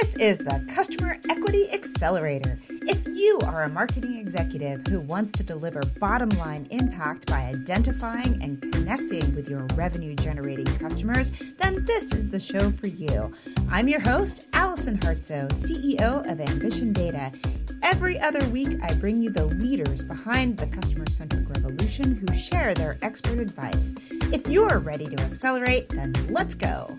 This is the Customer Equity Accelerator. If you are a marketing executive who wants to deliver bottom line impact by identifying and connecting with your revenue generating customers, then this is the show for you. I'm your host, Allison Hartsoe, CEO of Ambition Data. Every other week, I bring you the leaders behind the customer centric revolution who share their expert advice. If you're ready to accelerate, then let's go.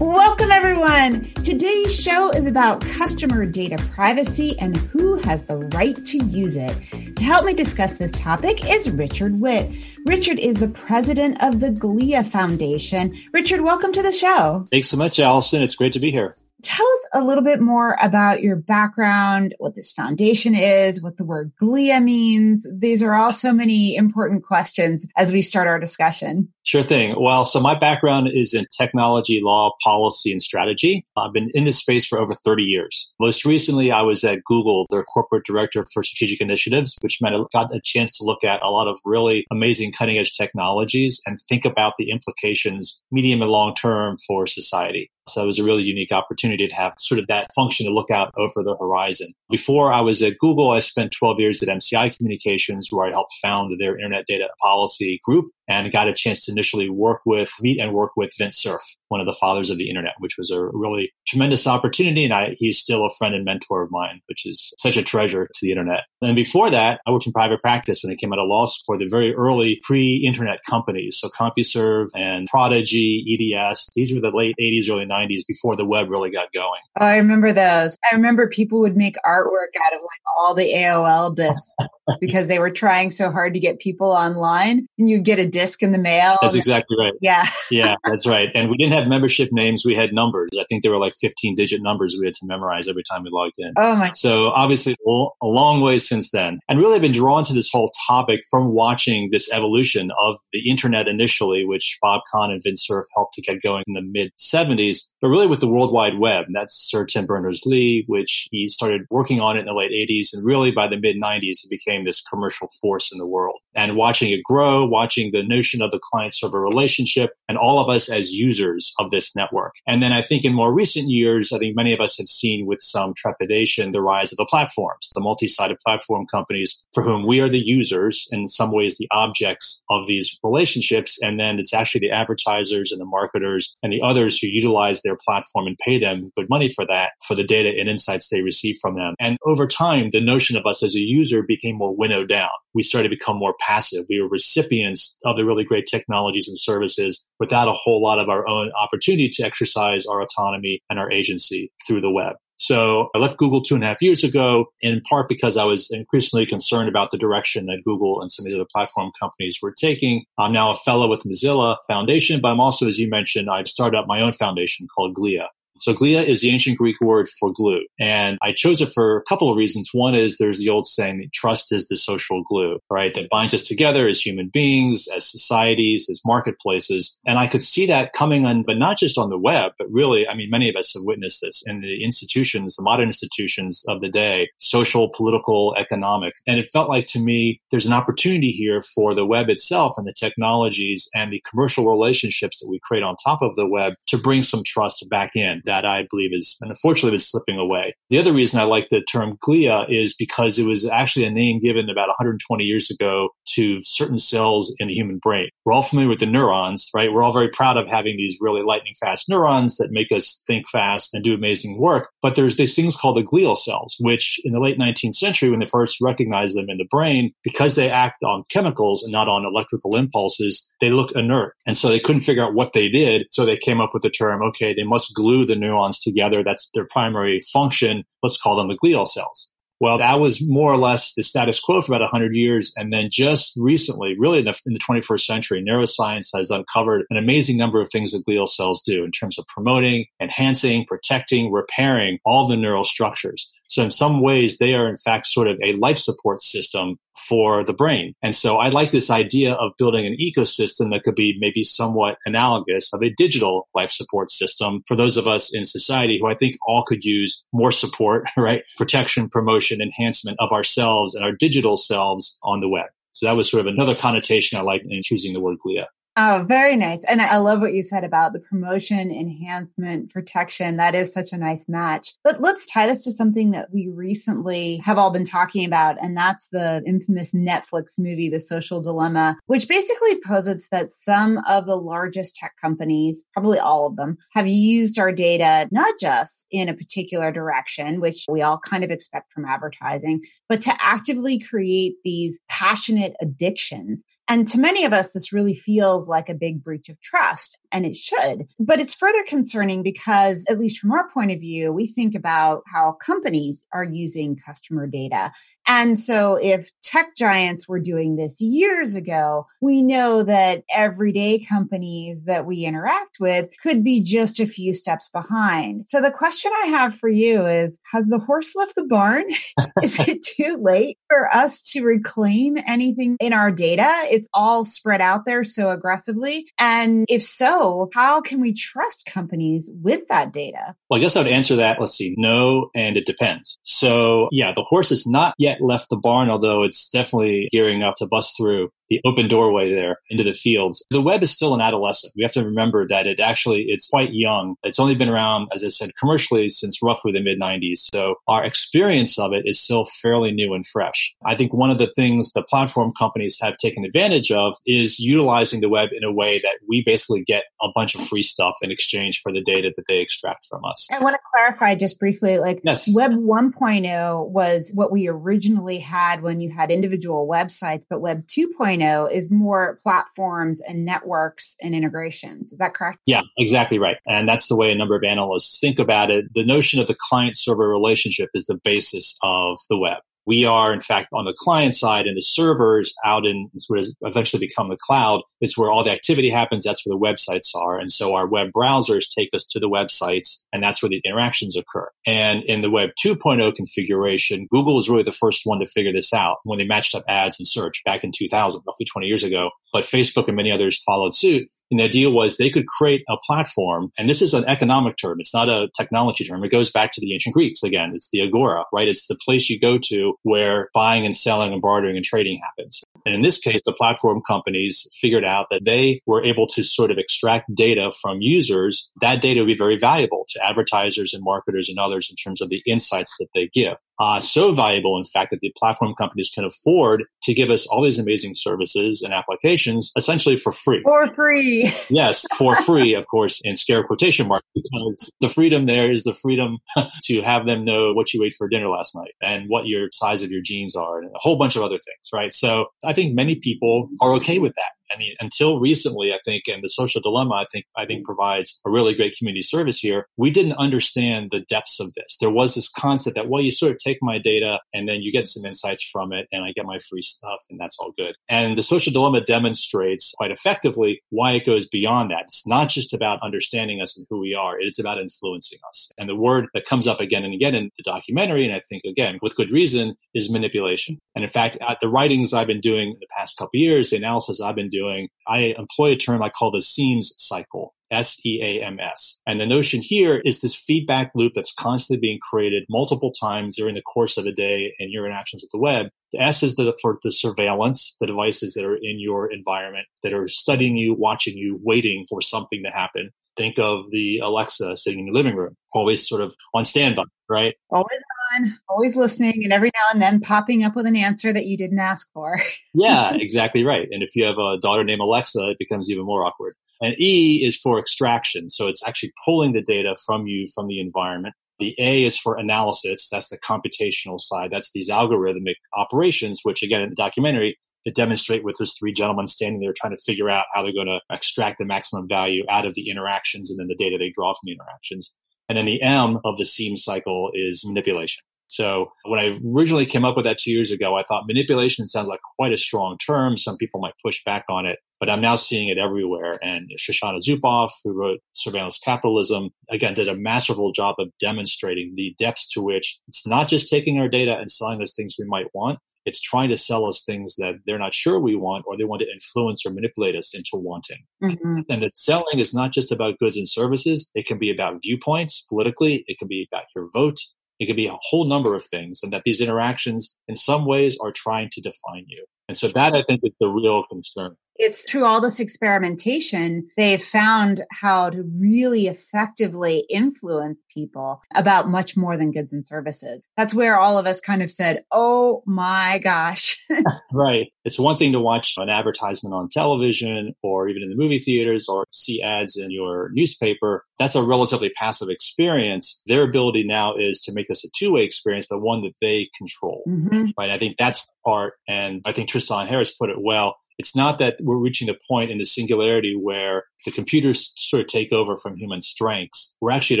Welcome, everyone. Today's show is about customer data privacy and who has the right to use it. To help me discuss this topic is Richard Whitt. Richard is the president of the GLIA Foundation. Richard, welcome to the show. Thanks so much, Allison. It's great to be here. Tell us a little bit more about your background, what this foundation is, what the word GLIA means. These are all so many important questions as we start our discussion. Sure thing. Well, so my background is in technology, law, policy, and strategy. I've been in this space for over 30 years. Most recently, I was at Google, their corporate director for strategic initiatives, which meant I got a chance to look at a lot of really amazing cutting edge technologies and think about the implications medium and long term for society. So it was a really unique opportunity to have sort of that function to look out over the horizon. Before I was at Google, I spent 12 years at MCI Communications, where I helped found their internet data policy group and got a chance to initially work with, meet and work with Vint Cerf, one of the fathers of the internet, which was a really tremendous opportunity. And I, he's still a friend and mentor of mine, which is such a treasure to the internet. And before that, I worked in private practice when I came out of law school for the very early pre-internet companies. So CompuServe and Prodigy, EDS. These were the late 80s, early 90s before the web really got going. Oh, I remember those. I remember people would make artwork out of like all the AOL discs because they were trying so hard to get people online and you'd get a disc in the mail. That's exactly right. Yeah. yeah, that's right. And we didn't have membership names. We had numbers. I think there were like 15 digit numbers we had to memorize every time we logged in. Oh my. So obviously a long way since then. And really I've been drawn to this whole topic from watching this evolution of the internet initially, which Bob Kahn and Vint Cerf helped to get going in the mid 70s, but really with the World Wide Web. And that's Sir Tim Berners-Lee, which he started working on it in the late 80s. And really by the mid 90s, it became this commercial force in the world. And watching it grow, watching the notion of the client server relationship, and all of us as users of this network. And then I think in more recent years, I think many of us have seen with some trepidation the rise of the platforms, the multi sided platform companies for whom we are the users, in some ways the objects of these relationships. And then it's actually the advertisers and the marketers and the others who utilize their platform and pay them good money for that, for the data and insights they receive from them. And over time, the notion of us as a user became more winnowed down. We started to become more passive. We were recipients of the really great technologies and services without a whole lot of our own opportunity to exercise our autonomy and our agency through the web. So I left Google two and a half years ago, in part because I was increasingly concerned about the direction that Google and some of these other platform companies were taking. I'm now a fellow with Mozilla Foundation, but I'm also, as you mentioned, I've started up my own foundation called GLIA, so glia is the ancient Greek word for glue. And I chose it for a couple of reasons. One is there's the old saying that trust is the social glue, right? That binds us together as human beings, as societies, as marketplaces. And I could see that coming on, but not just on the web, but really, I mean, many of us have witnessed this in the institutions, the modern institutions of the day, social, political, economic. And it felt like to me, there's an opportunity here for the web itself and the technologies and the commercial relationships that we create on top of the web to bring some trust back in that I believe is, unfortunately, is slipping away. The other reason I like the term glia is because it was actually a name given about 120 years ago to certain cells in the human brain. We're all familiar with the neurons, right? We're all very proud of having these really lightning fast neurons that make us think fast and do amazing work. But there's these things called the glial cells, which in the late 19th century, when they first recognized them in the brain, because they act on chemicals and not on electrical impulses, they looked inert. And so they couldn't figure out what they did. So they came up with the term, okay, they must glue the neurons together. That's their primary function. Let's call them the glial cells. Well, that was more or less the status quo for about 100 years. And then just recently, really in the, in the 21st century, neuroscience has uncovered an amazing number of things that glial cells do in terms of promoting, enhancing, protecting, repairing all the neural structures. So in some ways, they are in fact sort of a life support system for the brain. And so I like this idea of building an ecosystem that could be maybe somewhat analogous of a digital life support system for those of us in society who I think all could use more support, right? Protection, promotion, enhancement of ourselves and our digital selves on the web. So that was sort of another connotation I like in choosing the word glia. Oh, very nice. And I love what you said about the promotion, enhancement, protection. That is such a nice match. But let's tie this to something that we recently have all been talking about, and that's the infamous Netflix movie, The Social Dilemma, which basically posits that some of the largest tech companies, probably all of them, have used our data not just in a particular direction, which we all kind of expect from advertising, but to actively create these passionate addictions and to many of us, this really feels like a big breach of trust, and it should. But it's further concerning because, at least from our point of view, we think about how companies are using customer data. And so if tech giants were doing this years ago, we know that everyday companies that we interact with could be just a few steps behind. So the question I have for you is, has the horse left the barn? is it too late for us to reclaim anything in our data? It's all spread out there so aggressively. And if so, how can we trust companies with that data? Well, I guess I would answer that. Let's see. No, and it depends. So yeah, the horse is not yet left the barn, although it's definitely gearing up to bust through the open doorway there into the fields. The web is still an adolescent. We have to remember that it actually, it's quite young. It's only been around, as I said, commercially since roughly the mid 90s. So our experience of it is still fairly new and fresh. I think one of the things the platform companies have taken advantage of is utilizing the web in a way that we basically get a bunch of free stuff in exchange for the data that they extract from us. I want to clarify just briefly, like yes. web 1.0 was what we originally had when you had individual websites, but web 2.0 is more platforms and networks and integrations. Is that correct? Yeah, exactly right. And that's the way a number of analysts think about it. The notion of the client server relationship is the basis of the web. We are, in fact, on the client side and the servers out in what has eventually become the cloud is where all the activity happens. That's where the websites are. And so our web browsers take us to the websites and that's where the interactions occur. And in the web 2.0 configuration, Google was really the first one to figure this out when they matched up ads and search back in 2000, roughly 20 years ago. But Facebook and many others followed suit. And the idea was they could create a platform. And this is an economic term. It's not a technology term. It goes back to the ancient Greeks again. It's the agora, right? It's the place you go to where buying and selling and bartering and trading happens. And in this case, the platform companies figured out that they were able to sort of extract data from users. That data would be very valuable to advertisers and marketers and others in terms of the insights that they give uh, so valuable, in fact, that the platform companies can afford to give us all these amazing services and applications essentially for free. For free. yes, for free, of course, in scare quotation marks, because the freedom there is the freedom to have them know what you ate for dinner last night and what your size of your jeans are and a whole bunch of other things, right? So I think many people are okay with that. I mean, until recently, I think, and the social dilemma, I think, I think mm. provides a really great community service here. We didn't understand the depths of this. There was this concept that, well, you sort of take my data and then you get some insights from it and I get my free stuff and that's all good. And the social dilemma demonstrates quite effectively why it goes beyond that. It's not just about understanding us and who we are. It's about influencing us. And the word that comes up again and again in the documentary, and I think again with good reason, is manipulation. And in fact, at the writings I've been doing in the past couple years, the analysis I've been doing, doing, I employ a term I call the SEAMS cycle. S E A M S. And the notion here is this feedback loop that's constantly being created multiple times during the course of a day and your interactions with the web. The S is the, for the surveillance, the devices that are in your environment that are studying you, watching you, waiting for something to happen. Think of the Alexa sitting in your living room, always sort of on standby, right? Always on, always listening, and every now and then popping up with an answer that you didn't ask for. yeah, exactly right. And if you have a daughter named Alexa, it becomes even more awkward. And E is for extraction. So it's actually pulling the data from you from the environment. The A is for analysis. That's the computational side. That's these algorithmic operations, which again, in the documentary, it demonstrate with those three gentlemen standing there trying to figure out how they're going to extract the maximum value out of the interactions and then the data they draw from the interactions. And then the M of the SEAM cycle is manipulation. So when I originally came up with that two years ago, I thought manipulation sounds like quite a strong term. Some people might push back on it, but I'm now seeing it everywhere. And Shoshana Zuboff, who wrote Surveillance Capitalism, again, did a masterful job of demonstrating the depths to which it's not just taking our data and selling us things we might want. It's trying to sell us things that they're not sure we want or they want to influence or manipulate us into wanting. Mm-hmm. And that selling is not just about goods and services. It can be about viewpoints politically. It can be about your vote. It can be a whole number of things, and that these interactions, in some ways, are trying to define you. And so that I think is the real concern. It's through all this experimentation, they've found how to really effectively influence people about much more than goods and services. That's where all of us kind of said, Oh my gosh. right. It's one thing to watch an advertisement on television or even in the movie theaters or see ads in your newspaper. That's a relatively passive experience. Their ability now is to make this a two way experience, but one that they control. Mm-hmm. Right. I think that's the part. And I think Tristan Harris put it well. It's not that we're reaching a point in the singularity where the computers sort of take over from human strengths. We're actually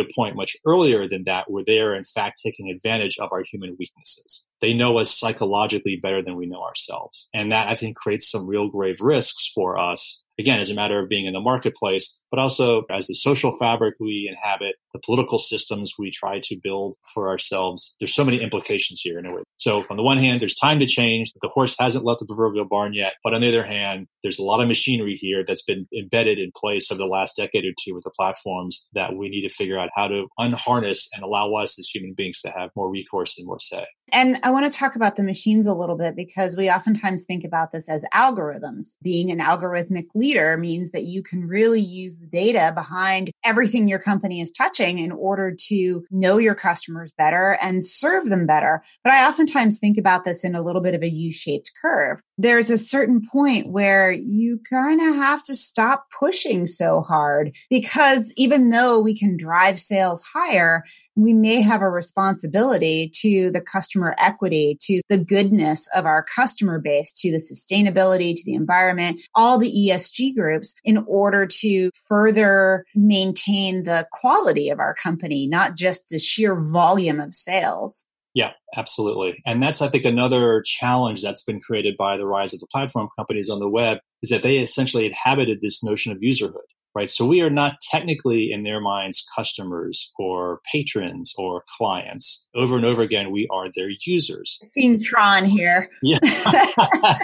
at a point much earlier than that where they are in fact taking advantage of our human weaknesses. They know us psychologically better than we know ourselves. And that I think creates some real grave risks for us again, as a matter of being in the marketplace, but also as the social fabric we inhabit, the political systems we try to build for ourselves. There's so many implications here in a way. So on the one hand, there's time to change. The horse hasn't left the proverbial barn yet. But on the other hand, there's a lot of machinery here that's been embedded in place over the last decade or two with the platforms that we need to figure out how to unharness and allow us as human beings to have more recourse and more say. And I want to talk about the machines a little bit because we oftentimes think about this as algorithms. Being an algorithmic leader means that you can really use the data behind everything your company is touching in order to know your customers better and serve them better. But I oftentimes think about this in a little bit of a U shaped curve. There's a certain point where you kind of have to stop pushing so hard because even though we can drive sales higher, we may have a responsibility to the customer equity, to the goodness of our customer base, to the sustainability, to the environment, all the ESG groups in order to further maintain the quality of our company, not just the sheer volume of sales. Yeah, absolutely. And that's, I think, another challenge that's been created by the rise of the platform companies on the web is that they essentially inhabited this notion of userhood right? So we are not technically in their minds customers or patrons or clients. Over and over again, we are their users. Seen Tron here. Yeah.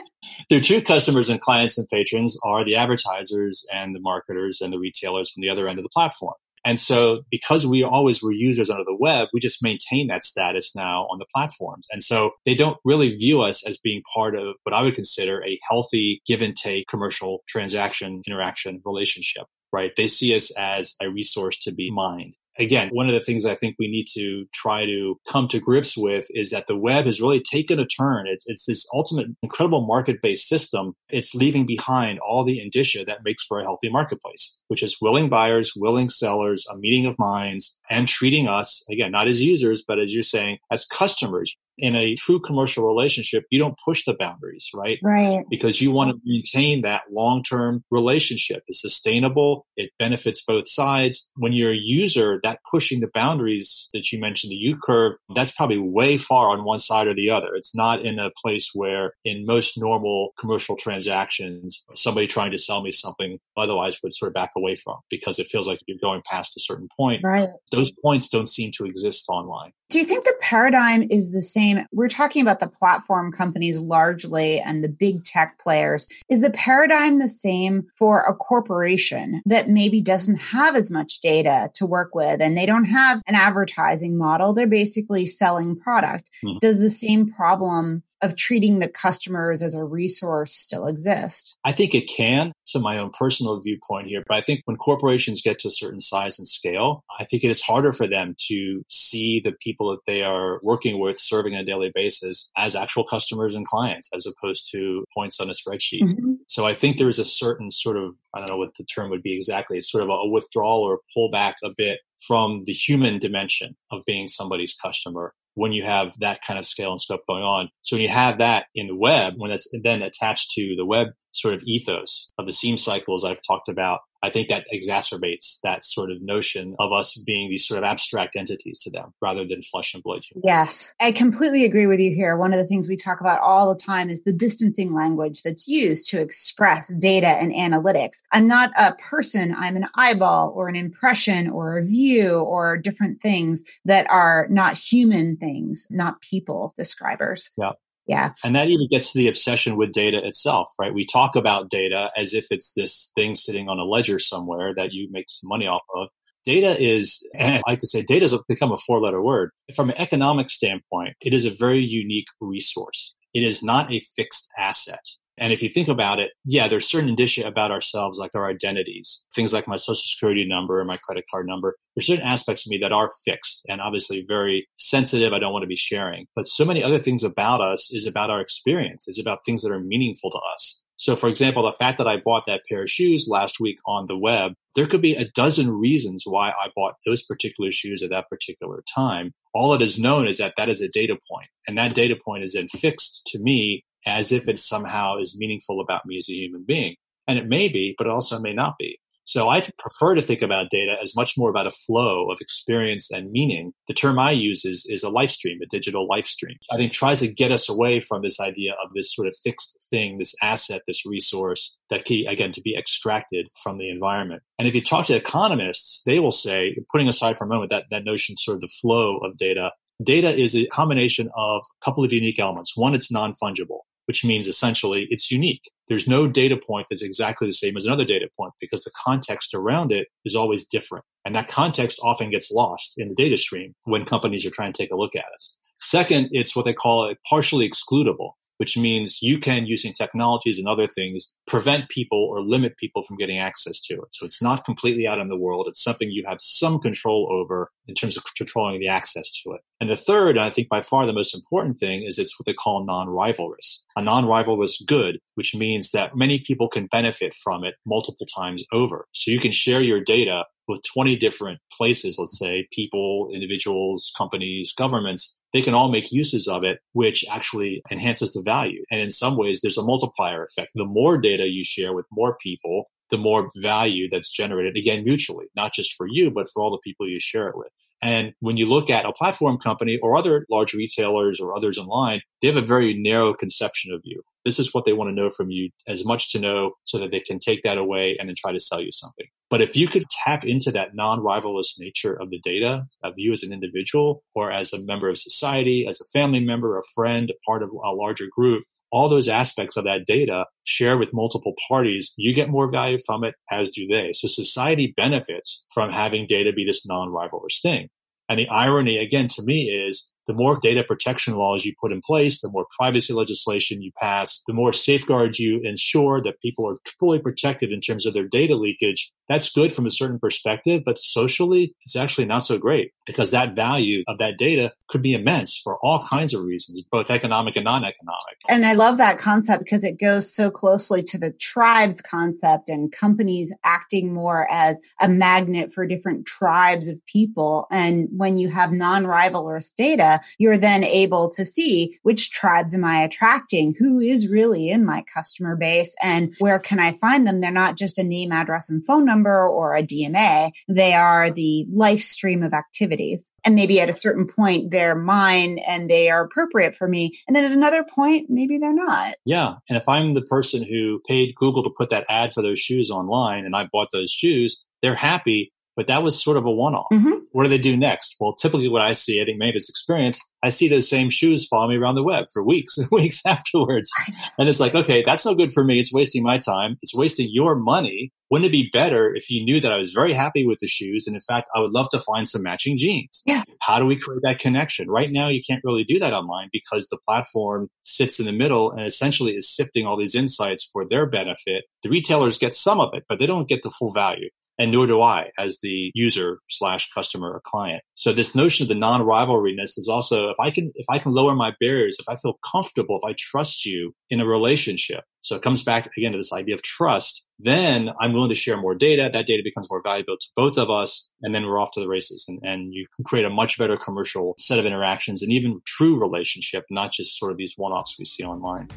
their true customers and clients and patrons are the advertisers and the marketers and the retailers from the other end of the platform. And so because we always were users under the web, we just maintain that status now on the platforms. And so they don't really view us as being part of what I would consider a healthy give and take commercial transaction interaction relationship right? They see us as a resource to be mined. Again, one of the things I think we need to try to come to grips with is that the web has really taken a turn. It's, it's this ultimate incredible market based system. It's leaving behind all the indicia that makes for a healthy marketplace, which is willing buyers, willing sellers, a meeting of minds, and treating us, again, not as users, but as you're saying, as customers in a true commercial relationship, you don't push the boundaries, right? Right. Because you want to maintain that long term relationship. It's sustainable. It benefits both sides. When you're a user, that pushing the boundaries that you mentioned, the U curve, that's probably way far on one side or the other. It's not in a place where in most normal commercial transactions, somebody trying to sell me something otherwise would sort of back away from because it feels like you're going past a certain point. Right. Those points don't seem to exist online. Do you think the paradigm is the same? We're talking about the platform companies largely and the big tech players. Is the paradigm the same for a corporation that maybe doesn't have as much data to work with and they don't have an advertising model? They're basically selling product. Hmm. Does the same problem of treating the customers as a resource still exist? I think it can. So my own personal viewpoint here, but I think when corporations get to a certain size and scale, I think it is harder for them to see the people that they are working with serving on a daily basis as actual customers and clients as opposed to points on a spreadsheet. Mm-hmm. So I think there is a certain sort of, I don't know what the term would be exactly, it's sort of a withdrawal or pull back a bit from the human dimension of being somebody's customer when you have that kind of scale and scope going on. So when you have that in the web, when it's then attached to the web sort of ethos of the seam cycles I've talked about, I think that exacerbates that sort of notion of us being these sort of abstract entities to them rather than flesh and blood. Humans. Yes, I completely agree with you here. One of the things we talk about all the time is the distancing language that's used to express data and analytics. I'm not a person, I'm an eyeball or an impression or a view or different things that are not human things, not people describers. Yeah. Yeah. And that even gets to the obsession with data itself, right? We talk about data as if it's this thing sitting on a ledger somewhere that you make some money off of. Data is, I like to say, data has become a four letter word. From an economic standpoint, it is a very unique resource. It is not a fixed asset. And if you think about it, yeah, there's certain indicia about ourselves, like our identities, things like my social security number and my credit card number. There's certain aspects of me that are fixed and obviously very sensitive. I don't want to be sharing. But so many other things about us is about our experience, is about things that are meaningful to us. So, for example, the fact that I bought that pair of shoes last week on the web, there could be a dozen reasons why I bought those particular shoes at that particular time. All it is known is that that is a data point, and that data point is then fixed to me as if it somehow is meaningful about me as a human being. And it may be, but it also may not be. So I prefer to think about data as much more about a flow of experience and meaning. The term I use is, is a life stream, a digital life stream. I think tries to get us away from this idea of this sort of fixed thing, this asset, this resource that key, again, to be extracted from the environment. And if you talk to economists, they will say, putting aside for a moment that, that notion, sort of the flow of data, data is a combination of a couple of unique elements. One, it's non-fungible which means essentially it's unique. There's no data point that's exactly the same as another data point because the context around it is always different. And that context often gets lost in the data stream when companies are trying to take a look at us. Second, it's what they call a partially excludable which means you can, using technologies and other things, prevent people or limit people from getting access to it. So it's not completely out in the world. It's something you have some control over in terms of controlling the access to it. And the third, and I think by far the most important thing, is it's what they call non-rivalrous. A non-rivalrous good, which means that many people can benefit from it multiple times over. So you can share your data with 20 different places, let's say people, individuals, companies, governments, they can all make uses of it, which actually enhances the value. And in some ways, there's a multiplier effect. The more data you share with more people, the more value that's generated, again, mutually, not just for you, but for all the people you share it with. And when you look at a platform company or other large retailers or others online, they have a very narrow conception of you. This is what they want to know from you, as much to know so that they can take that away and then try to sell you something. But if you could tap into that non-rivalrous nature of the data of you as an individual or as a member of society, as a family member, a friend, part of a larger group, all those aspects of that data share with multiple parties, you get more value from it, as do they. So society benefits from having data be this non-rivalrous thing. And the irony, again, to me is the more data protection laws you put in place, the more privacy legislation you pass, the more safeguards you ensure that people are fully protected in terms of their data leakage. That's good from a certain perspective, but socially, it's actually not so great because that value of that data could be immense for all kinds of reasons, both economic and non-economic. And I love that concept because it goes so closely to the tribes concept and companies acting more as a magnet for different tribes of people. And when you have non-rivalrous data, you're then able to see which tribes am I attracting? Who is really in my customer base and where can I find them? They're not just a name, address, and phone number or a DMA. They are the life stream of activities. And maybe at a certain point, they're mine and they are appropriate for me. And then at another point, maybe they're not. Yeah. And if I'm the person who paid Google to put that ad for those shoes online and I bought those shoes, they're happy but that was sort of a one-off. Mm-hmm. What do they do next? Well, typically what I see, I think made this experience, I see those same shoes follow me around the web for weeks and weeks afterwards. And it's like, okay, that's no good for me. It's wasting my time. It's wasting your money. Wouldn't it be better if you knew that I was very happy with the shoes? And in fact, I would love to find some matching jeans. Yeah. How do we create that connection? Right now, you can't really do that online because the platform sits in the middle and essentially is sifting all these insights for their benefit. The retailers get some of it, but they don't get the full value and nor do I as the user slash customer or client. So this notion of the non-rivalryness is also if I can if I can lower my barriers, if I feel comfortable, if I trust you in a relationship. So it comes back again to this idea of trust. Then I'm willing to share more data. That data becomes more valuable to both of us, and then we're off to the races. And, and you can create a much better commercial set of interactions and even true relationship, not just sort of these one-offs we see online.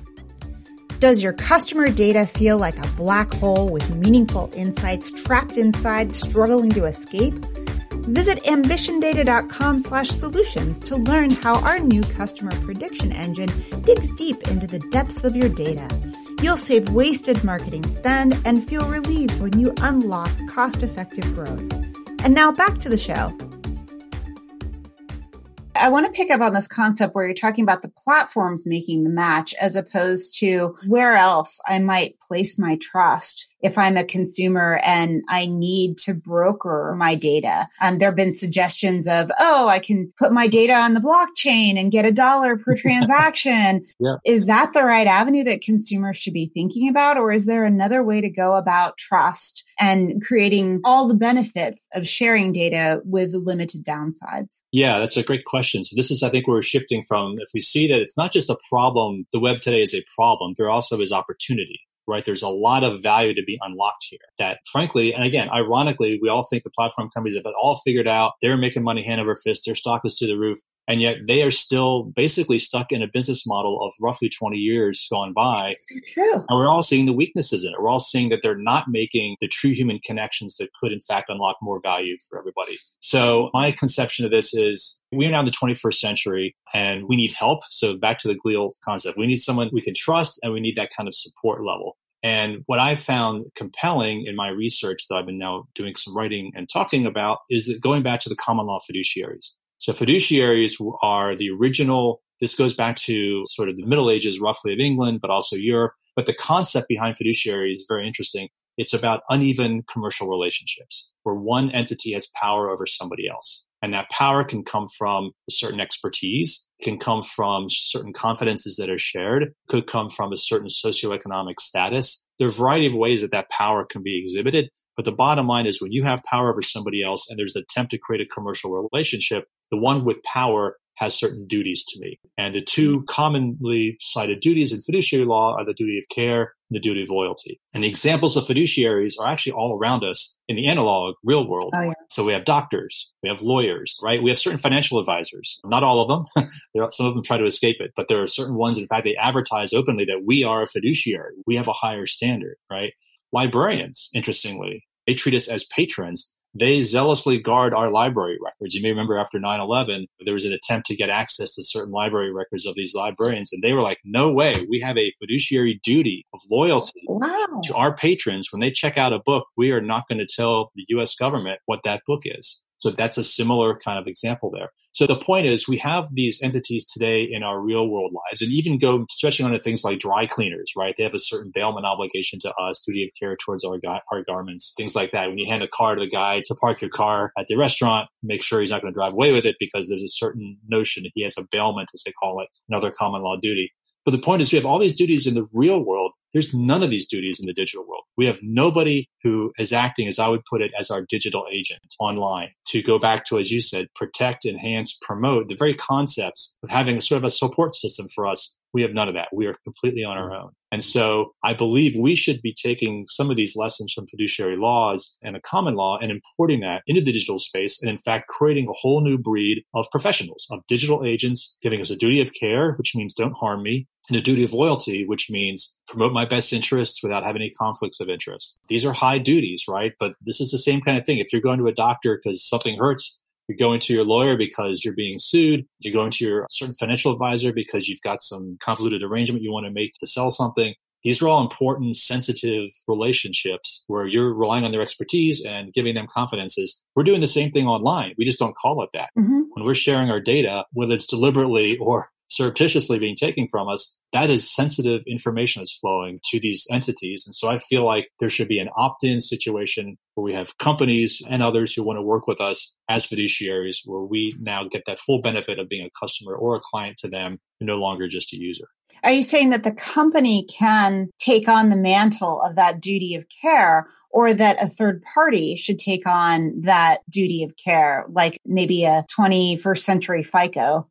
Does your customer data feel like a black hole with meaningful insights trapped inside, struggling to escape? Visit ambitiondata.com slash solutions to learn how our new customer prediction engine digs deep into the depths of your data. You'll save wasted marketing spend and feel relieved when you unlock cost-effective growth. And now back to the show. I want to pick up on this concept where you're talking about the platforms making the match as opposed to where else I might place my trust. If I'm a consumer and I need to broker my data. Um, there have been suggestions of, oh, I can put my data on the blockchain and get a dollar per transaction. yeah. Is that the right avenue that consumers should be thinking about? Or is there another way to go about trust and creating all the benefits of sharing data with limited downsides? Yeah, that's a great question. So this is, I think, where we're shifting from if we see that it's not just a problem, the web today is a problem, there also is opportunity right? There's a lot of value to be unlocked here that frankly, and again, ironically, we all think the platform companies have it all figured out. They're making money hand over fist. Their stock is through the roof. And yet they are still basically stuck in a business model of roughly 20 years gone by. True. And we're all seeing the weaknesses in it. We're all seeing that they're not making the true human connections that could, in fact, unlock more value for everybody. So my conception of this is we're now in the 21st century and we need help. So back to the Gleal concept, we need someone we can trust and we need that kind of support level. And what I found compelling in my research that I've been now doing some writing and talking about is that going back to the common law fiduciaries. So fiduciaries are the original, this goes back to sort of the Middle Ages roughly of England, but also Europe. But the concept behind fiduciary is very interesting. It's about uneven commercial relationships where one entity has power over somebody else. And that power can come from a certain expertise, can come from certain confidences that are shared, could come from a certain socioeconomic status. There are a variety of ways that that power can be exhibited. But the bottom line is when you have power over somebody else and there's an attempt to create a commercial relationship, the one with power has certain duties to me. And the two hmm. commonly cited duties in fiduciary law are the duty of care and the duty of loyalty. And the examples of fiduciaries are actually all around us in the analog real world. Oh, yeah. So we have doctors, we have lawyers, right? We have certain financial advisors. Not all of them. some of them try to escape it, but there are certain ones, in fact, they advertise openly that we are a fiduciary. We have a higher standard, right? Librarians, interestingly, they treat us as patrons they zealously guard our library records. You may remember after 9 11, there was an attempt to get access to certain library records of these librarians, and they were like, no way, we have a fiduciary duty of loyalty wow. to our patrons. When they check out a book, we are not going to tell the US government what that book is. So that's a similar kind of example there. So the point is we have these entities today in our real world lives and even go stretching onto things like dry cleaners, right? They have a certain bailment obligation to us, duty of care towards our, our garments, things like that. When you hand a car to the guy to park your car at the restaurant, make sure he's not going to drive away with it because there's a certain notion that he has a bailment, as they call it, another common law duty. But the point is we have all these duties in the real world there's none of these duties in the digital world. We have nobody who is acting, as I would put it, as our digital agent online to go back to, as you said, protect, enhance, promote the very concepts of having a sort of a support system for us we have none of that. We are completely on our own. And so I believe we should be taking some of these lessons from fiduciary laws and a common law and importing that into the digital space and in fact creating a whole new breed of professionals, of digital agents, giving us a duty of care, which means don't harm me, and a duty of loyalty, which means promote my best interests without having any conflicts of interest. These are high duties, right? But this is the same kind of thing. If you're going to a doctor because something hurts, you're going to your lawyer because you're being sued. You're going to your certain financial advisor because you've got some convoluted arrangement you want to make to sell something. These are all important, sensitive relationships where you're relying on their expertise and giving them confidences. We're doing the same thing online. We just don't call it that. Mm-hmm. When we're sharing our data, whether it's deliberately or surreptitiously being taken from us, that is sensitive information that's flowing to these entities. And so I feel like there should be an opt in situation where we have companies and others who want to work with us as fiduciaries, where we now get that full benefit of being a customer or a client to them, no longer just a user. Are you saying that the company can take on the mantle of that duty of care? Or that a third party should take on that duty of care, like maybe a 21st century FICO?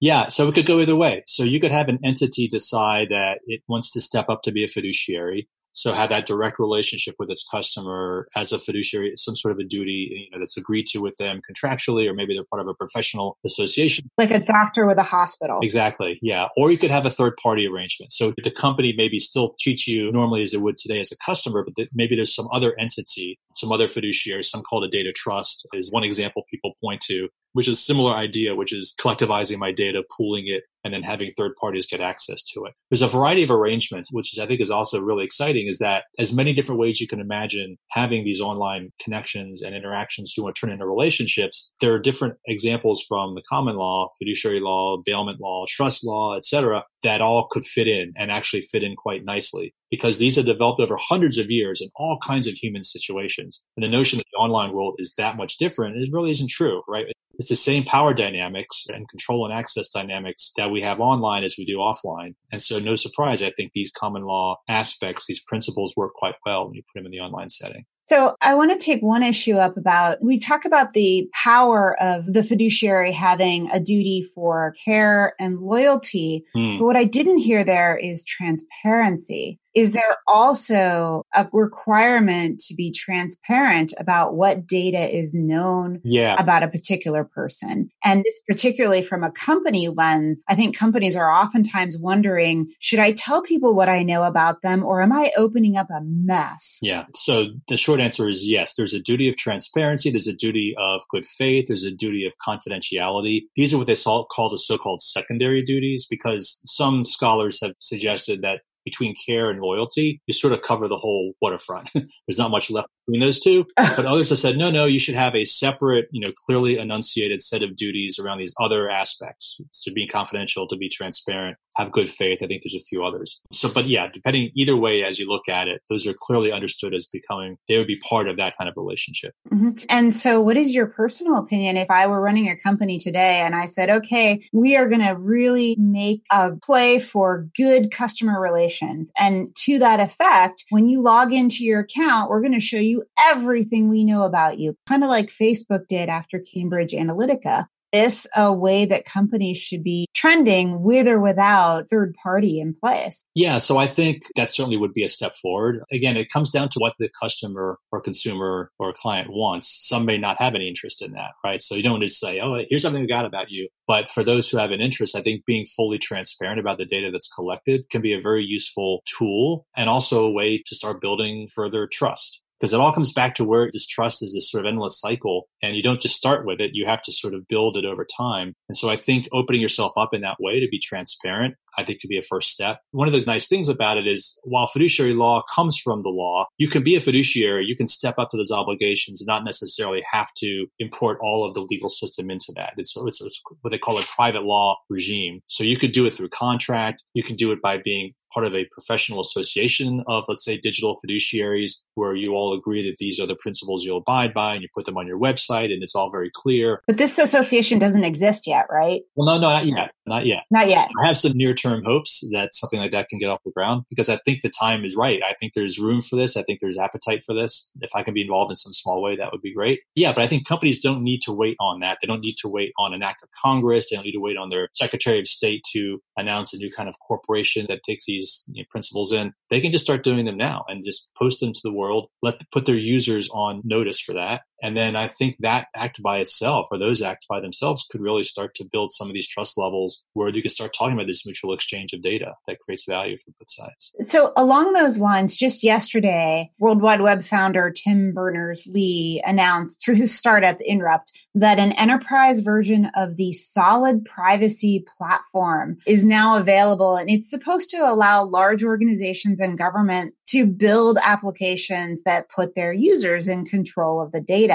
Yeah, so it could go either way. So you could have an entity decide that it wants to step up to be a fiduciary. So have that direct relationship with its customer as a fiduciary, some sort of a duty you know, that's agreed to with them contractually, or maybe they're part of a professional association. Like a doctor with a hospital. Exactly. Yeah. Or you could have a third party arrangement. So the company maybe still treats you normally as it would today as a customer, but maybe there's some other entity, some other fiduciaries, some called a data trust is one example people point to which is similar idea, which is collectivizing my data, pooling it, and then having third parties get access to it. There's a variety of arrangements, which is, I think is also really exciting is that as many different ways you can imagine having these online connections and interactions you want to turn into relationships. There are different examples from the common law, fiduciary law, bailment law, trust law, etc., that all could fit in and actually fit in quite nicely because these are developed over hundreds of years in all kinds of human situations. And the notion that the online world is that much different, it really isn't true, right? It's the same power dynamics and control and access dynamics that we have online as we do offline. And so no surprise, I think these common law aspects, these principles work quite well when you put them in the online setting. So I want to take one issue up about, we talk about the power of the fiduciary having a duty for care and loyalty. Hmm. But what I didn't hear there is transparency is there also a requirement to be transparent about what data is known yeah. about a particular person? And this particularly from a company lens, I think companies are oftentimes wondering, should I tell people what I know about them or am I opening up a mess? Yeah. So the short answer is yes. There's a duty of transparency. There's a duty of good faith. There's a duty of confidentiality. These are what they call the so-called secondary duties because some scholars have suggested that between care and loyalty, you sort of cover the whole waterfront. There's not much left between those two. But others have said, no, no, you should have a separate, you know, clearly enunciated set of duties around these other aspects to be confidential, to be transparent, have good faith. I think there's a few others. So, but yeah, depending either way as you look at it, those are clearly understood as becoming, they would be part of that kind of relationship. Mm-hmm. And so, what is your personal opinion if I were running a company today and I said, okay, we are going to really make a play for good customer relations? And to that effect, when you log into your account, we're going to show you everything we know about you, kind of like Facebook did after Cambridge Analytica this a way that companies should be trending with or without third party in place? Yeah, so I think that certainly would be a step forward. Again, it comes down to what the customer or consumer or client wants. Some may not have any interest in that, right? So you don't just say, oh, here's something we got about you. But for those who have an interest, I think being fully transparent about the data that's collected can be a very useful tool and also a way to start building further trust because it all comes back to where this trust is this sort of endless cycle and you don't just start with it you have to sort of build it over time and so i think opening yourself up in that way to be transparent I think could be a first step. One of the nice things about it is while fiduciary law comes from the law, you can be a fiduciary, you can step up to those obligations and not necessarily have to import all of the legal system into that. It's, it's, it's what they call a private law regime. So you could do it through contract. You can do it by being part of a professional association of, let's say, digital fiduciaries where you all agree that these are the principles you'll abide by and you put them on your website and it's all very clear. But this association doesn't exist yet, right? Well, no, no, not yet. Not yet. Not yet. I have some near term term hopes that something like that can get off the ground because I think the time is right. I think there's room for this. I think there's appetite for this. If I can be involved in some small way, that would be great. Yeah, but I think companies don't need to wait on that. They don't need to wait on an act of Congress. They don't need to wait on their Secretary of State to announce a new kind of corporation that takes these you know, principles in. They can just start doing them now and just post them to the world, let put their users on notice for that. And then I think that act by itself or those acts by themselves could really start to build some of these trust levels where you can start talking about this mutual exchange of data that creates value for both sides. So along those lines, just yesterday, World Wide Web founder Tim Berners-Lee announced through his startup Inrupt that an enterprise version of the solid privacy platform is now available and it's supposed to allow large organizations and government to build applications that put their users in control of the data.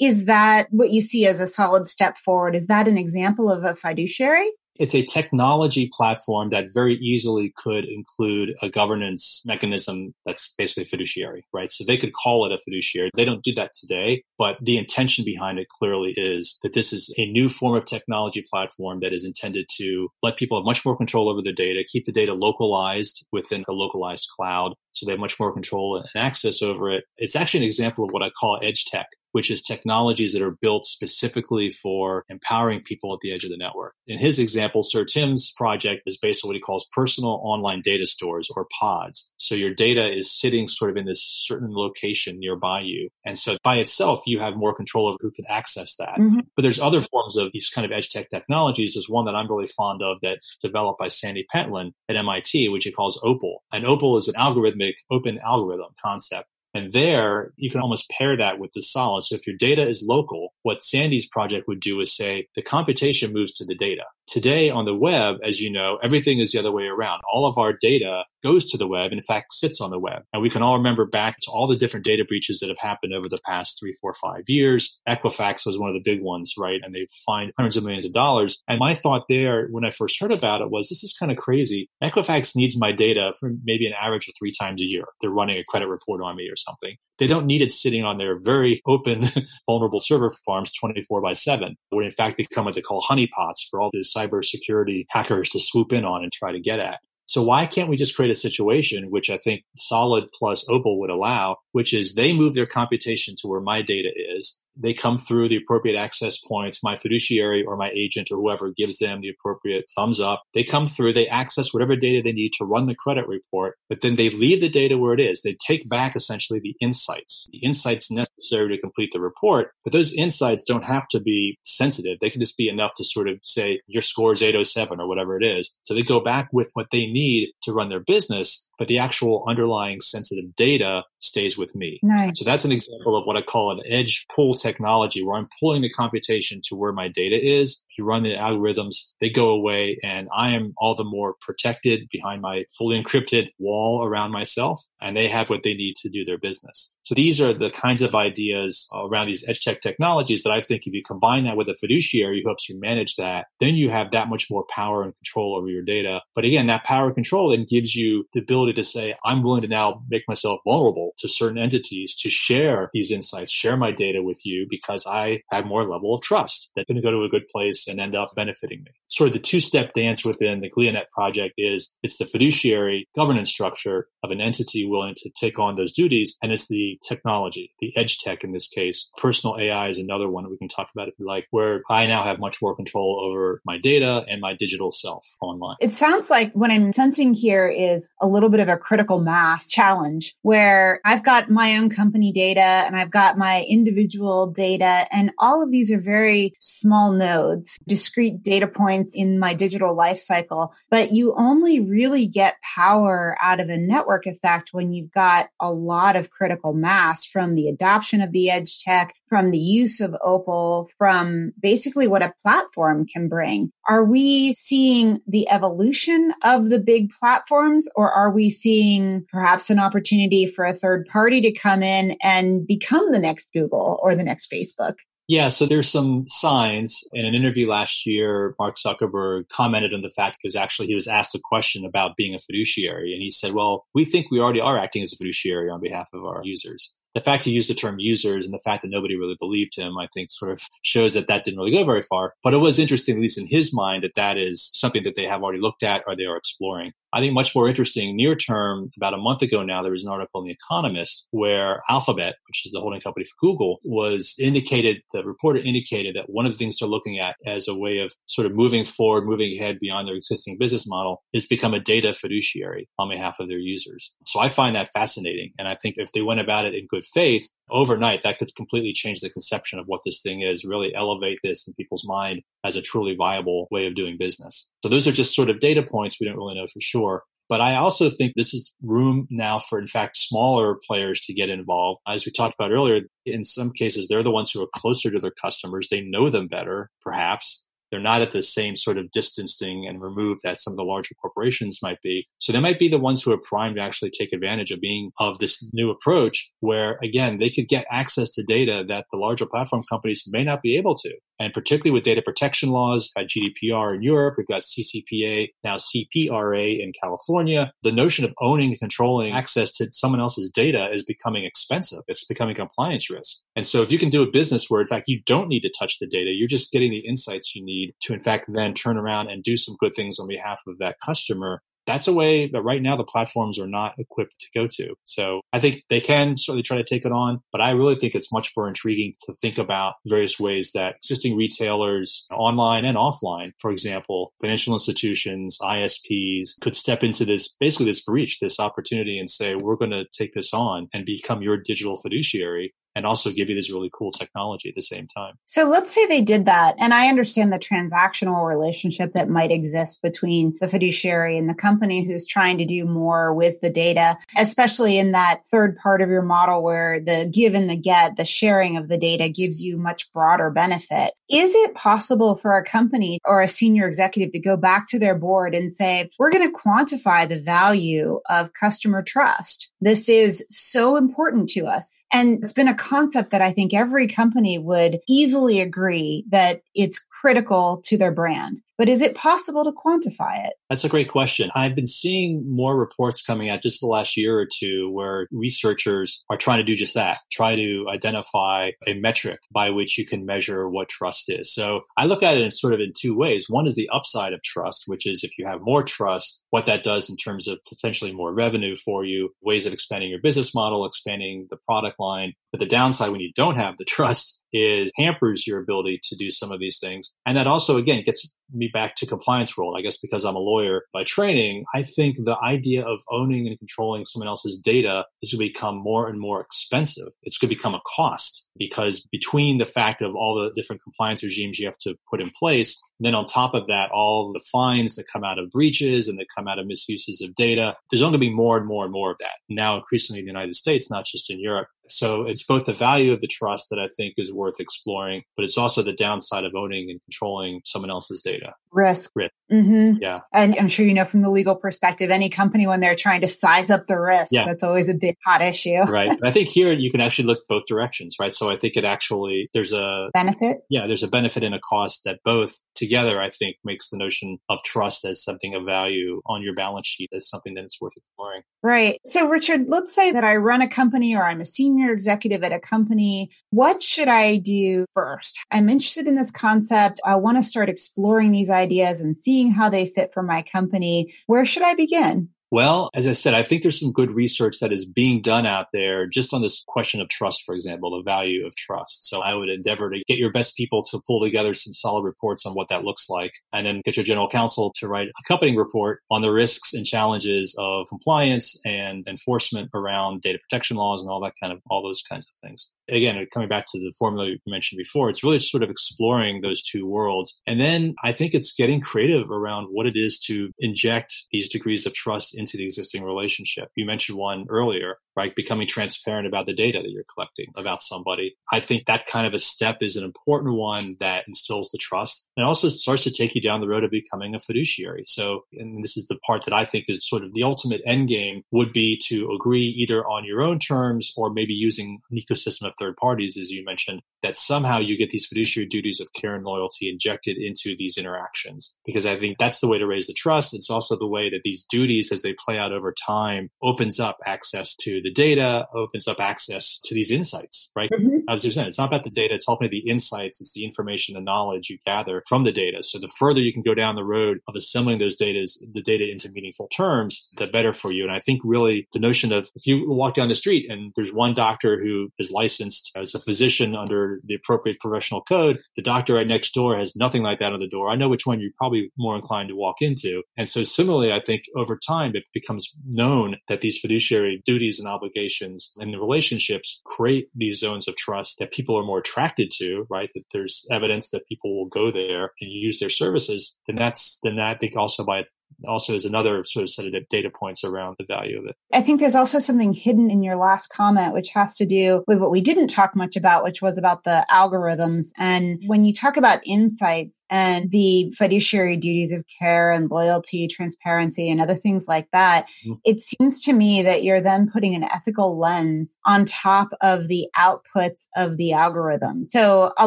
Is that what you see as a solid step forward? Is that an example of a fiduciary? It's a technology platform that very easily could include a governance mechanism that's basically fiduciary, right? So they could call it a fiduciary. They don't do that today, but the intention behind it clearly is that this is a new form of technology platform that is intended to let people have much more control over their data, keep the data localized within a localized cloud, so they have much more control and access over it. It's actually an example of what I call edge tech, which is technologies that are built specifically for empowering people at the edge of the network. In his example, Sir Tim's project is based on what he calls personal online data stores or pods. So your data is sitting sort of in this certain location nearby you. And so by itself, you have more control over who can access that. Mm-hmm. But there's other forms of these kind of edge tech technologies. There's one that I'm really fond of that's developed by Sandy Pentland at MIT, which he calls Opal. And Opal is an algorithmic open algorithm concept And there, you can almost pair that with the solid. So if your data is local, what Sandy's project would do is say the computation moves to the data. Today on the web, as you know, everything is the other way around. All of our data goes to the web, in fact, sits on the web. And we can all remember back to all the different data breaches that have happened over the past three, four, five years. Equifax was one of the big ones, right? And they fined hundreds of millions of dollars. And my thought there when I first heard about it was this is kind of crazy. Equifax needs my data for maybe an average of three times a year. They're running a credit report on me or something. They don't need it sitting on their very open, vulnerable server farms 24 by 7, would in fact become what they call honeypots for all these cybersecurity hackers to swoop in on and try to get at. So why can't we just create a situation, which I think Solid plus Opal would allow, which is they move their computation to where my data is they come through the appropriate access points. My fiduciary or my agent or whoever gives them the appropriate thumbs up. They come through, they access whatever data they need to run the credit report, but then they leave the data where it is. They take back essentially the insights, the insights necessary to complete the report. But those insights don't have to be sensitive. They can just be enough to sort of say your score is 807 or whatever it is. So they go back with what they need to run their business but the actual underlying sensitive data stays with me. Nice. So that's an example of what I call an edge pull technology where I'm pulling the computation to where my data is. You run the algorithms, they go away and I am all the more protected behind my fully encrypted wall around myself and they have what they need to do their business. So these are the kinds of ideas around these edge tech technologies that I think if you combine that with a fiduciary who helps you manage that, then you have that much more power and control over your data. But again, that power and control then gives you the ability to say, I'm willing to now make myself vulnerable to certain entities to share these insights, share my data with you because I have more level of trust that's going to go to a good place and end up benefiting me. Sort of the two step dance within the GliaNet project is it's the fiduciary governance structure of an entity willing to take on those duties. And it's the technology, the edge tech in this case. Personal AI is another one that we can talk about if you like, where I now have much more control over my data and my digital self online. It sounds like when I'm sensing here is a little bit of a critical mass challenge where I've got my own company data and I've got my individual data and all of these are very small nodes, discrete data points in my digital life cycle. But you only really get power out of a network effect when you've got a lot of critical mass from the adoption of the edge tech from the use of Opal, from basically what a platform can bring. Are we seeing the evolution of the big platforms or are we seeing perhaps an opportunity for a third party to come in and become the next Google or the next Facebook? Yeah, so there's some signs. In an interview last year, Mark Zuckerberg commented on the fact because actually he was asked a question about being a fiduciary. And he said, Well, we think we already are acting as a fiduciary on behalf of our users the fact he used the term users and the fact that nobody really believed him, I think sort of shows that that didn't really go very far. But it was interesting, at least in his mind, that that is something that they have already looked at or they are exploring. I think much more interesting near term, about a month ago now, there was an article in The Economist where Alphabet, which is the holding company for Google, was indicated, the reporter indicated that one of the things they're looking at as a way of sort of moving forward, moving ahead beyond their existing business model is become a data fiduciary on behalf of their users. So I find that fascinating. And I think if they went about it in good faith, overnight, that could completely change the conception of what this thing is, really elevate this in people's mind as a truly viable way of doing business. So those are just sort of data points we don't really know for sure. But I also think this is room now for, in fact, smaller players to get involved. As we talked about earlier, in some cases, they're the ones who are closer to their customers. They know them better, perhaps. They're not at the same sort of distancing and remove that some of the larger corporations might be. So they might be the ones who are primed to actually take advantage of being of this new approach where again, they could get access to data that the larger platform companies may not be able to and particularly with data protection laws, got GDPR in Europe, we've got CCPA, now CPRA in California. The notion of owning and controlling access to someone else's data is becoming expensive. It's becoming compliance risk. And so if you can do a business where in fact you don't need to touch the data, you're just getting the insights you need to in fact then turn around and do some good things on behalf of that customer, that's a way that right now the platforms are not equipped to go to. So I think they can certainly try to take it on, but I really think it's much more intriguing to think about various ways that existing retailers, online and offline, for example, financial institutions, ISPs could step into this, basically this breach, this opportunity and say, we're going to take this on and become your digital fiduciary and also give you this really cool technology at the same time. So let's say they did that. And I understand the transactional relationship that might exist between the fiduciary and the company who's trying to do more with the data, especially in that third part of your model where the give and the get, the sharing of the data gives you much broader benefit. Is it possible for a company or a senior executive to go back to their board and say, we're going to quantify the value of customer trust? This is so important to us. And it's been a concept that I think every company would easily agree that it's critical to their brand. But is it possible to quantify it? That's a great question. I've been seeing more reports coming out just the last year or two where researchers are trying to do just that, try to identify a metric by which you can measure what trust is. So I look at it in sort of in two ways. One is the upside of trust, which is if you have more trust, what that does in terms of potentially more revenue for you, ways of expanding your business model, expanding the product line. But the downside when you don't have the trust is hampers your ability to do some of these things. And that also, again, gets me back to compliance role. I guess because I'm a lawyer by training, I think the idea of owning and controlling someone else's data is to become more and more expensive. It's going to become a cost because between the fact of all the different compliance regimes you have to put in place, then on top of that, all the fines that come out of breaches and that come out of misuses of data, there's only going to be more and more and more of that. Now, increasingly in the United States, not just in Europe. So it's both the value of the trust that I think is worth exploring, but it's also the downside of owning and controlling someone else's data. Risk. Risk. Mm-hmm. Yeah. And I'm sure you know from the legal perspective, any company when they're trying to size up the risk, Yeah. that's always a big hot issue. right. I think here you can actually look both directions, right? So I think it actually, there's a, Benefit. yeah, there's a benefit and a cost that both together, I think, makes the notion of trust as something of value on your balance sheet as something that it's worth exploring. Right. So, Richard, let's say that I run a company or I'm a senior executive at a company. What should I do first? I'm interested in this concept. I want to start exploring these ideas and seeing how they fit for my company. Where should I begin? Well, as I said, I think there's some good research that is being done out there just on this question of trust, for example, the value of trust. So I would endeavor to get your best people to pull together some solid reports on what that looks like and then get your general counsel to write accompanying report on the risks and challenges of compliance and enforcement around data protection laws and all that kind of, all those kinds of things. Again, coming back to the formula you mentioned before, it's really sort of exploring those two worlds. And then I think it's getting creative around what it is to inject these degrees of trust into the existing relationship. You mentioned one earlier, right? Becoming transparent about the data that you're collecting about somebody. I think that kind of a step is an important one that instills the trust and also starts to take you down the road of becoming a fiduciary. So, and this is the part that I think is sort of the ultimate end game would be to agree either on your own terms or maybe using an ecosystem of third parties, as you mentioned, that somehow you get these fiduciary duties of care and loyalty injected into these interactions. Because I think that's the way to raise the trust. It's also the way that these duties, as they play out over time, opens up access to the data, opens up access to these insights, right? Mhm. As you're saying, it's not about the data, it's ultimately the insights, it's the information, the knowledge you gather from the data. So the further you can go down the road of assembling those data, the data into meaningful terms, the better for you. And I think really the notion of if you walk down the street and there's one doctor who is licensed as a physician under the appropriate professional code, the doctor right next door has nothing like that on the door. I know which one you're probably more inclined to walk into. And so similarly, I think over time it becomes known that these fiduciary duties and obligations and the relationships create these zones of trust that people are more attracted to, right? That there's evidence that people will go there and use their services. Then that's, then that I think also by also is another sort of set of data points around the value of it. I think there's also something hidden in your last comment, which has to do with what we didn't talk much about, which was about the algorithms. And when you talk about insights and the fiduciary duties of care and loyalty, transparency, and other things like that, Mhm. it seems to me that you're then putting an ethical lens on top of the outputs of the algorithm. So a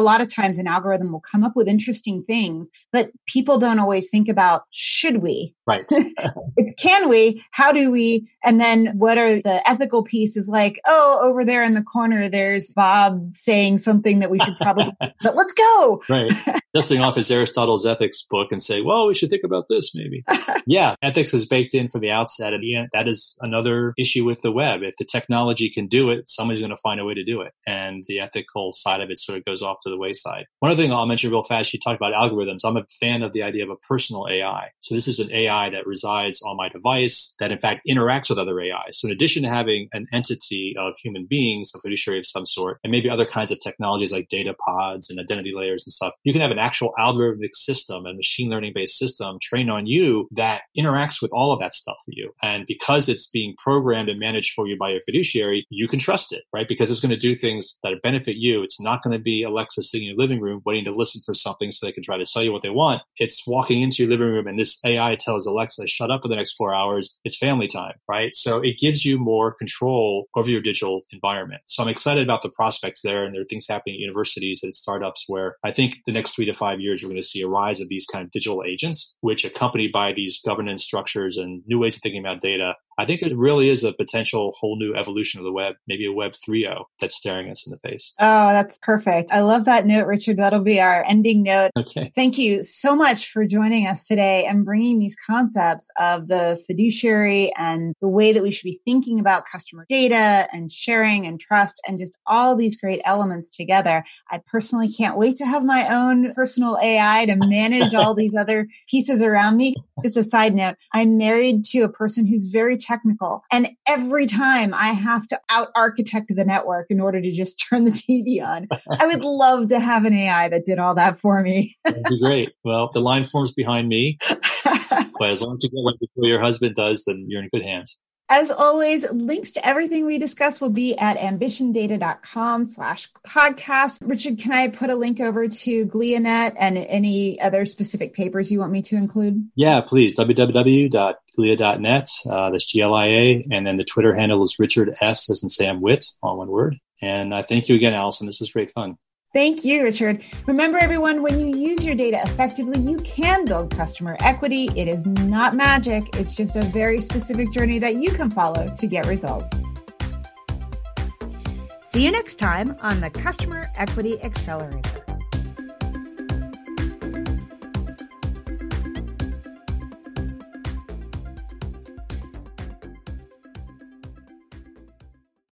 lot of times an algorithm will come up with interesting things, but people don't always think about should we? Right. it's can we how do we and then what are the ethical pieces like oh over there in the corner there's bob saying something that we should probably but let's go right. Dusting off his Aristotle's ethics book and say, well, we should think about this maybe. yeah, ethics is baked in from the outset. And yeah, that is another issue with the web. If the technology can do it, somebody's going to find a way to do it. And the ethical side of it sort of goes off to the wayside. One other thing I'll mention real fast, you talked about algorithms. I'm a fan of the idea of a personal AI. So this is an AI AI that resides on my device that in fact interacts with other AI. So in addition to having an entity of human beings, a fiduciary of some sort, and maybe other kinds of technologies like data pods and identity layers and stuff, you can have an actual algorithmic system and machine learning based system trained on you that interacts with all of that stuff for you. And because it's being programmed and managed for you by your fiduciary, you can trust it, right? Because it's going to do things that benefit you. It's not going to be Alexa sitting in your living room waiting to listen for something so they can try to sell you what they want. It's walking into your living room and this AI tells Alexa, shut up for the next four hours. It's family time, right? So it gives you more control over your digital environment. So I'm excited about the prospects there. And there are things happening at universities and startups where I think the next three to five years, we're going to see a rise of these kind of digital agents, which accompanied by these governance structures and new ways of thinking about data I think there really is a potential whole new evolution of the web, maybe a web 3.0 that's staring us in the face. Oh, that's perfect. I love that note, Richard. That'll be our ending note. Okay. Thank you so much for joining us today and bringing these concepts of the fiduciary and the way that we should be thinking about customer data and sharing and trust and just all these great elements together. I personally can't wait to have my own personal AI to manage all these other pieces around me. Just a side note, I'm married to a person who's very technical. And every time I have to out architect the network in order to just turn the TV on, I would love to have an AI that did all that for me. That'd be great. Well, the line forms behind me. but as long as you get one before your husband does, then you're in good hands. As always, links to everything we discuss will be at ambitiondata.com slash podcast. Richard, can I put a link over to GliaNet and any other specific papers you want me to include? Yeah, please. www.glia.net. Uh, that's G-L-I-A. And then the Twitter handle is Richard S as in Sam Whitt, all one word. And uh, thank you again, Allison. This was great fun. Thank you, Richard. Remember, everyone, when you use your data effectively, you can build customer equity. It is not magic, it's just a very specific journey that you can follow to get results. See you next time on the Customer Equity Accelerator.